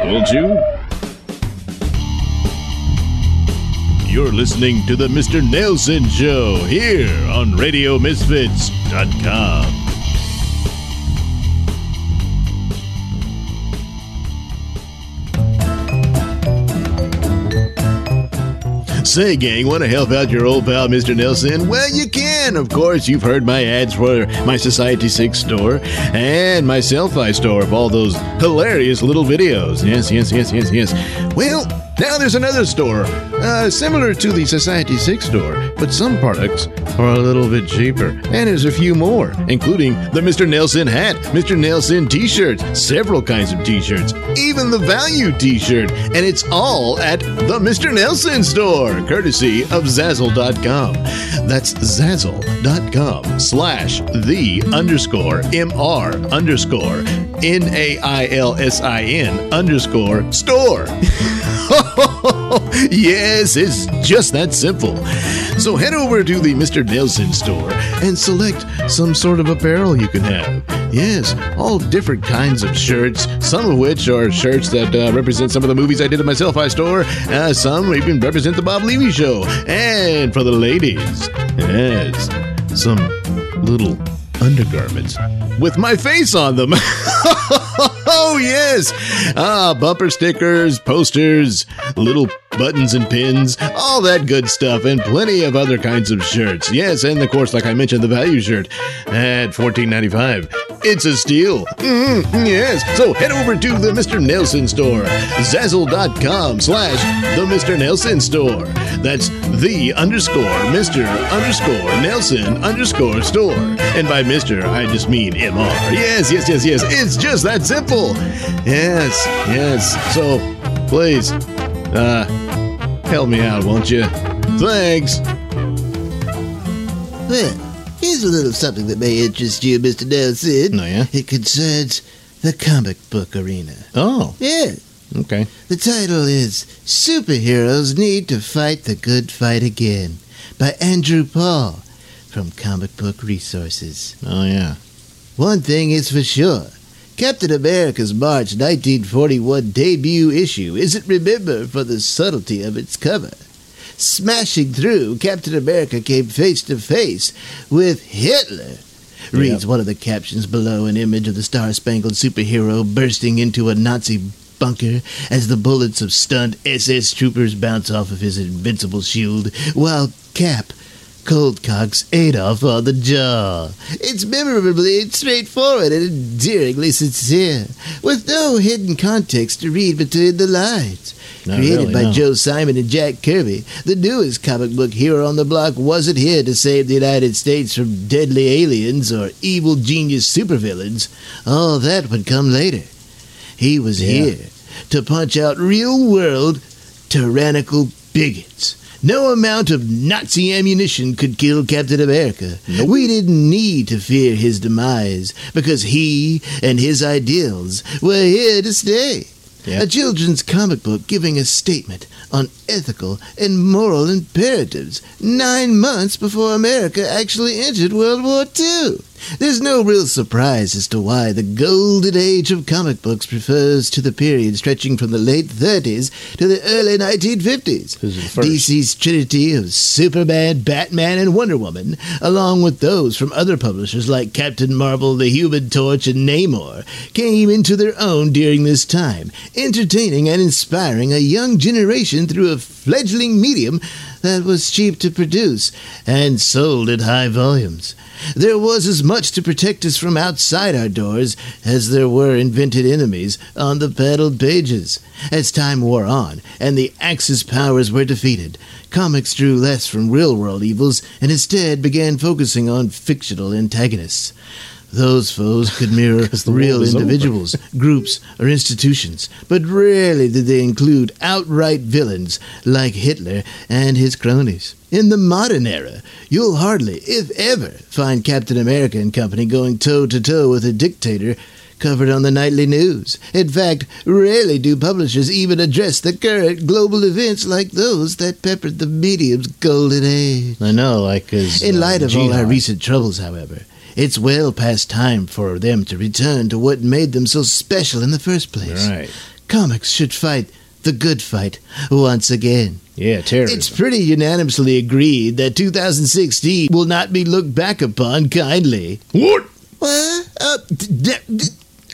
won't you? You're listening to the Mr. Nailsin Show here on RadioMisfits.com. Say, gang, want to help out your old pal, Mr. Nailsin? Well, you can. Of course, you've heard my ads for my Society 6 store and my Sellfy store of all those hilarious little videos. Yes, yes, yes, yes, yes. Well, now there's another store, uh, similar to the Society 6 store, but some products are a little bit cheaper. And there's a few more, including the Mr. Nailsin hat, Mr. Nailsin t shirts, several kinds of t shirts, even the value t shirt. And it's all at the Mr. Nailsin store, courtesy of Zazzle.com. That's Zazzle.com slash the underscore MR underscore N A I L S I N underscore store. [laughs] [laughs] [laughs] yes, it's just that simple. So head over to the Mr. Nailsin store and select some sort of apparel you can have. Yes, all different kinds of shirts, some of which are shirts that uh, represent some of the movies I did at my Sellfy store. Uh, some even represent the Bob Levy show. And for the ladies, yes, some little undergarments with my face on them. [laughs] [laughs] oh, yes. Ah, bumper stickers, posters, little buttons and pins, all that good stuff, and plenty of other kinds of shirts. Yes, and of course, like I mentioned, the value shirt at $14.95. It's a steal. Mm, yes. So head over to the Mr. Nailsin store, Zazzle.com slash the Mr. Nailsin store. That's the underscore Mr. underscore Nailsin underscore store. And by Mr., I just mean MR. Yes, yes, yes, yes. It's just that simple. Yes, yes. So please, uh, help me out, won't you? Thanks. Well, here's a little something that may interest you, Mr. Nailsin. Oh, yeah? It concerns the comic book arena. Oh, Yeah. okay. The title is Superheroes Need to Fight the Good Fight Again by Andrew Paul from Comic Book Resources. Oh, yeah. One thing is for sure Captain America's March 1941 debut issue isn't remembered for the subtlety of its cover. Smashing through, Captain America came face to face with Hitler. Reads one of the captions below an image of the star spangled superhero bursting into a Nazi bunker as the bullets of stunned SS troopers bounce off of his invincible shield, while Cap Colt cocks Adolf on uh, the jaw. It's memorably straightforward and endearingly sincere, with no hidden context to read between the lines. Not Created really, by no. Joe Simon and Jack Kirby, the newest comic book hero on the block wasn't here to save the United States from deadly aliens or evil genius supervillains. All that would come later. He was Yeah. here to punch out real world tyrannical bigots. No amount of Nazi ammunition could kill Captain America. We didn't need to fear his demise because he and his ideals were here to stay. Yeah. A children's comic book giving a statement on ethical and moral imperatives nine months before America actually entered World War II. There's no real surprise as to why the golden age of comic books refers to the period stretching from the late 30s to the early 1950s. DC's trinity of Superman, Batman, and Wonder Woman, along with those from other publishers like Captain Marvel, The Human Torch, and Namor, came into their own during this time, entertaining and inspiring a young generation through a fledgling medium that was cheap to produce and sold at high volumes. There was as much to protect us from outside our doors as there were invented enemies on the paddled pages. As time wore on and the Axis powers were defeated, comics drew less from real world evils and instead began focusing on fictional antagonists. Those foes could [laughs] mirror real individuals, groups, or institutions, but rarely did they include outright villains like Hitler and his cronies. In the modern era, you'll hardly, if ever, find Captain America and Company going toe to toe with a dictator covered on the nightly news. In fact, rarely do publishers even address the current global events like those that peppered the medium's golden age. I know, like his. In uh, light of all our recent troubles, however, it's well past time for them to return to what made them so special in the first place. Right. Comics should fight the good fight once again. Yeah, terrorism. It's pretty unanimously agreed that 2016 will not be looked back upon kindly. What? What? Uh, d- d- d-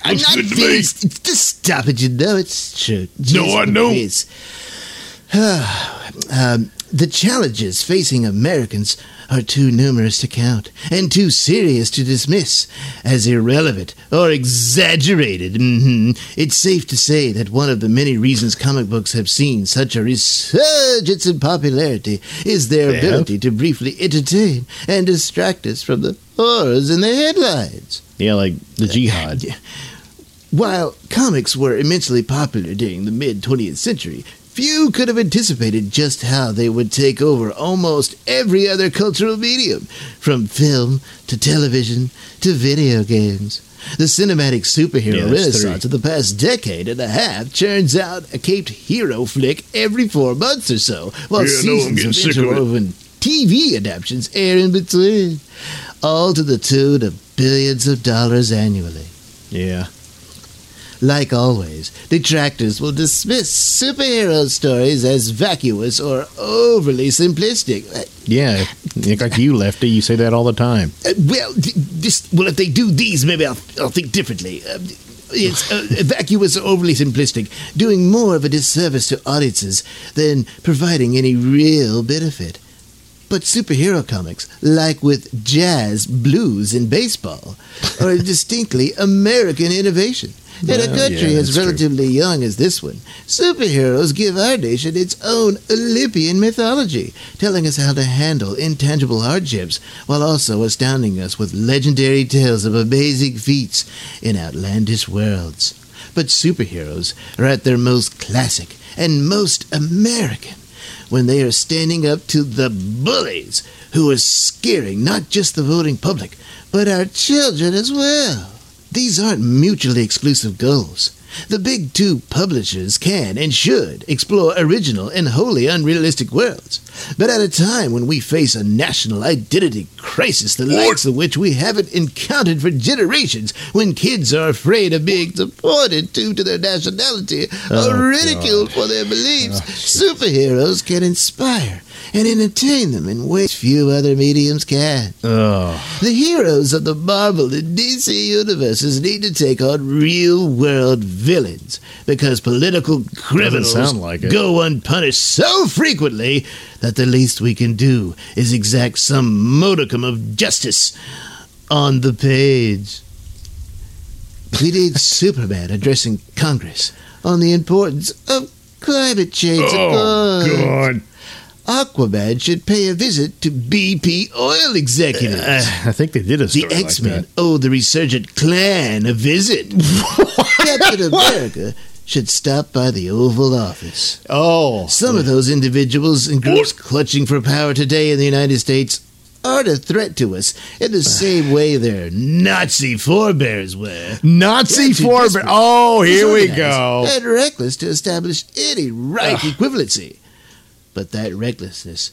I'm not to me. Just stop it. You know it's true. No, I don't. [sighs] um, the challenges facing Americans are too numerous to count and too serious to dismiss as irrelevant or exaggerated. hmm It's safe to say that one of the many reasons comic books have seen such a resurgence in popularity is their They have? ability to briefly entertain and distract us from the horrors in the headlines. yeah, like the jihad. While comics were immensely popular during the mid 20th century, few could have anticipated just how they would take over almost every other cultural medium, from film to television to video games. The cinematic superhero Yeah, renaissance of the past decade and a half churns out a caped hero flick every four months or so, while Yeah, I know, I'm seasons getting of sick of interwoven TV adaptations air in between, all to the tune of billions of dollars annually. Yeah. Like always, detractors will dismiss superhero stories as vacuous or overly simplistic. Uh, Yeah. Like you, Lefty, you say that all the time. uh, well, this, well, if they do these, maybe I'll, I'll think differently. Uh, it's uh, [laughs] vacuous or overly simplistic, doing more of a disservice to audiences than providing any real benefit. But superhero comics, like with jazz, blues, and baseball, are a [laughs] distinctly American innovation. In a country yeah, as that's true. relatively young as this one, superheroes give our nation its own Olympian mythology, telling us how to handle intangible hardships while also astounding us with legendary tales of amazing feats in outlandish worlds. But superheroes are at their most classic and most American when they are standing up to the bullies who are scaring not just the voting public, but our children as well. These aren't mutually exclusive goals. The big two publishers can and should explore original and wholly unrealistic worlds. But at a time when we face a national identity crisis, the likes of which we haven't encountered for generations, when kids are afraid of being deported due to their nationality Oh, or ridiculed for their beliefs, oh, superheroes can inspire and entertain them in ways few other mediums can. Oh. The heroes of the Marvel and DC universes need to take on real world villains because political criminals sound like it. go unpunished so frequently that the least we can do is exact some modicum of justice on the page. We need [laughs] Superman addressing Congress on the importance of climate change. Oh, God. Aquaman should pay a visit to BP oil executives. Uh, I think they did a story the X Men that. owe the resurgent Klan a visit. [laughs] Captain America should stop by the Oval Office. Oh. Some of those individuals and groups clutching for power today in the United States aren't a threat to us in the [sighs] same way their Nazi forebears were. Nazi They're too forebear- desperate, Oh, here we go. And reckless to establish any right equivalency. But that recklessness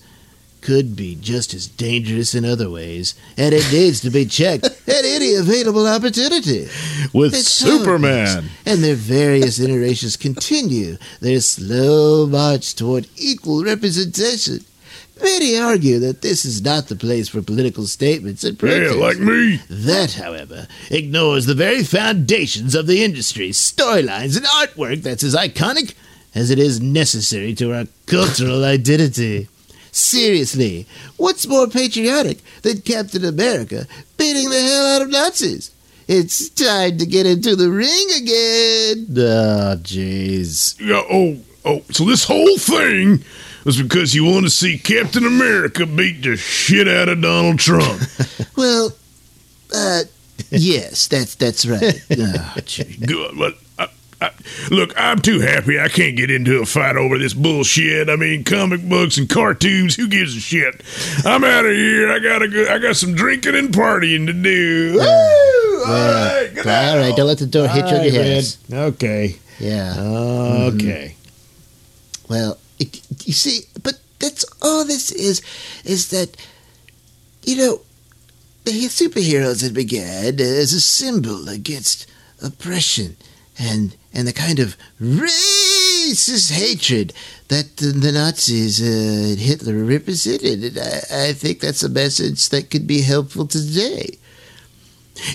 could be just as dangerous in other ways, and it needs to be checked [laughs] at any available opportunity. With It's Superman. And their various iterations continue their slow march toward equal representation. Many argue that this is not the place for political statements and protests. Yeah, like me. That, however, ignores the very foundations of the industry, storylines, and artwork that's as iconic as it is necessary to our cultural identity. Seriously, what's more patriotic than Captain America beating the hell out of Nazis? It's time to get into the ring again. Oh, jeez. Yeah, oh, oh, so this whole thing was because you want to see Captain America beat the shit out of Donald Trump. [laughs] Well, uh, yes, that's that's right. [laughs] Oh. Good, but I, look, I'm too happy. I can't get into a fight over this bullshit. I mean, comic books and cartoons. Who gives a shit? I'm out of here. I gotta go. I got some drinking and partying to do. Woo! All right, all don't let the door hit you on All your head. Okay. Yeah. Okay. Mm-hmm. Well, it, you see, but that's all this is, is that, you know, the superheroes had began as a symbol against oppression and and the kind of racist hatred that the, Nazis uh, and Hitler represented. And I, I think that's a message that could be helpful today.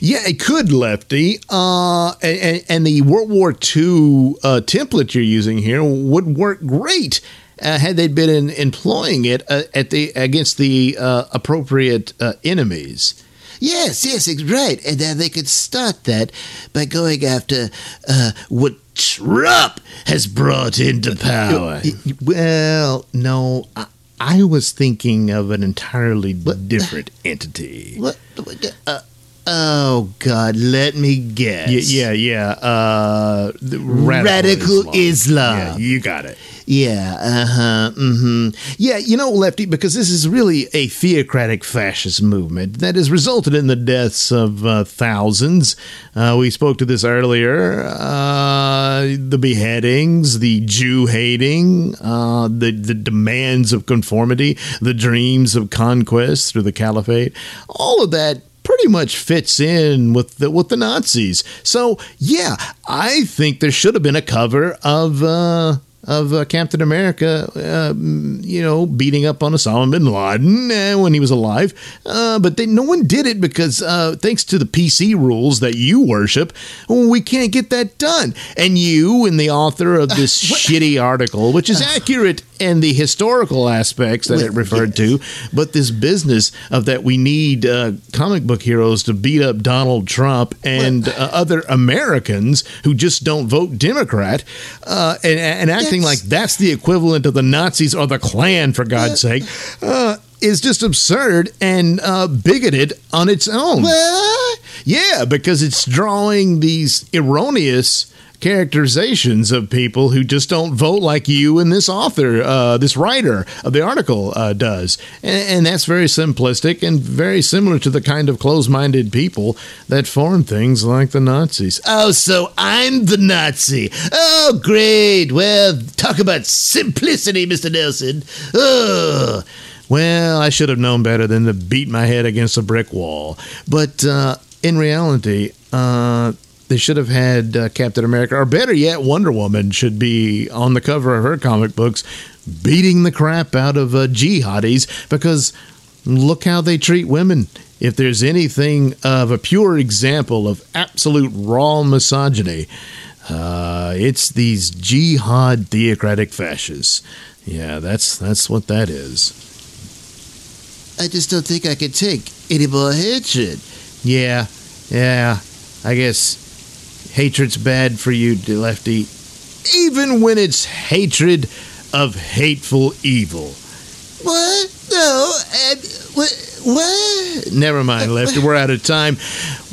Yeah, it could, Lefty. Uh, and, and, the World War II uh, template you're using here would work great uh, had they been in, employing it uh, at the against the uh, appropriate uh, enemies. Yes, yes, right. And then they could start that by going after uh, what Trump has brought into power. Well, no, I, I was thinking of an entirely different entity. What? what uh, oh, God, let me guess. Yeah, yeah, yeah. Uh, the Radical Islam. Yeah, you got it. Yeah, uh huh, mm hmm. Yeah, you know, Lefty, because this is really a theocratic fascist movement that has resulted in the deaths of uh, thousands. Uh, we spoke to this earlier. Uh, the beheadings, the Jew hating, uh, the, the demands of conformity, the dreams of conquest through the caliphate, all of that pretty much fits in with the with the Nazis. So yeah, I think there should have been a cover of uh, of uh, Captain America, uh, you know, beating up on Osama bin Laden uh, when he was alive. Uh, but they, no one did it because, uh, thanks to the PC rules that you worship, we can't get that done. And you, and the author of this [laughs] shitty article, which is [laughs] accurate in the historical aspects that it referred to, but this business of that we need uh, comic book heroes to beat up Donald Trump and uh, other Americans who just don't vote Democrat, uh, and, and acting like that's the equivalent of the Nazis or the Klan, for God's sake, uh, is just absurd and uh, bigoted on its own. Yeah, because it's drawing these erroneous characterizations of people who just don't vote like you and this author, uh, this writer of the article uh, does. And, and that's very simplistic and very similar to the kind of closed minded people that form things like the Nazis. Oh, so I'm the Nazi. Oh, great. Well, talk about simplicity, Mr. Nailsin. Oh. Well, I should have known better than to beat my head against a brick wall. But uh, in reality, uh, they should have had uh, Captain America, or better yet, Wonder Woman should be on the cover of her comic books beating the crap out of uh, jihadis because look how they treat women. If there's anything of a pure example of absolute raw misogyny, uh, it's these jihad theocratic fascists. Yeah, that's that's what that is. I just don't think I can take any more hatred. Yeah, yeah. I guess hatred's bad for you, Lefty. Even when it's hatred of hateful evil. What? No. Uh, what? What? Never mind, Lefty. We're out of time.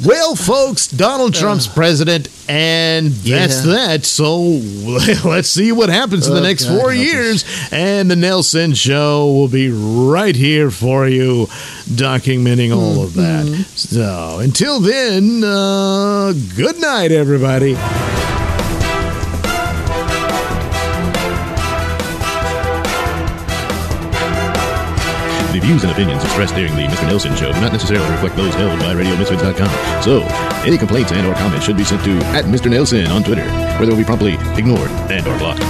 Well, folks, Donald Trump's president, and that's Yeah. that. So [laughs] let's see what happens in the Oh, next God four years. And the Nailsin Show will be right here for you, documenting all of that. Mm-hmm. So until then, uh, good night, everybody. Views and opinions expressed during the Mr. Nailsin Show do not necessarily reflect those held by RadioMisfits.com. So, any complaints and or comments should be sent to at Mr. Nailsin on Twitter, where they will be promptly ignored and or blocked.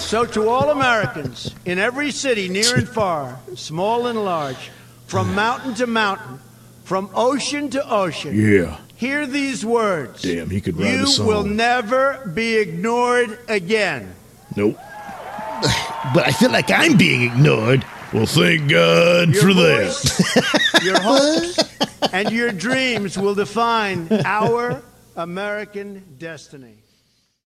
So, to all Americans in every city, near and far, small and large, from mountain to mountain, from ocean to ocean, Yeah. Hear these words. Damn, he could write You a song. You will never be ignored again. Nope. But I feel like I'm being ignored. Well, thank God Your for that. [laughs] your hopes, and your dreams will define our American destiny.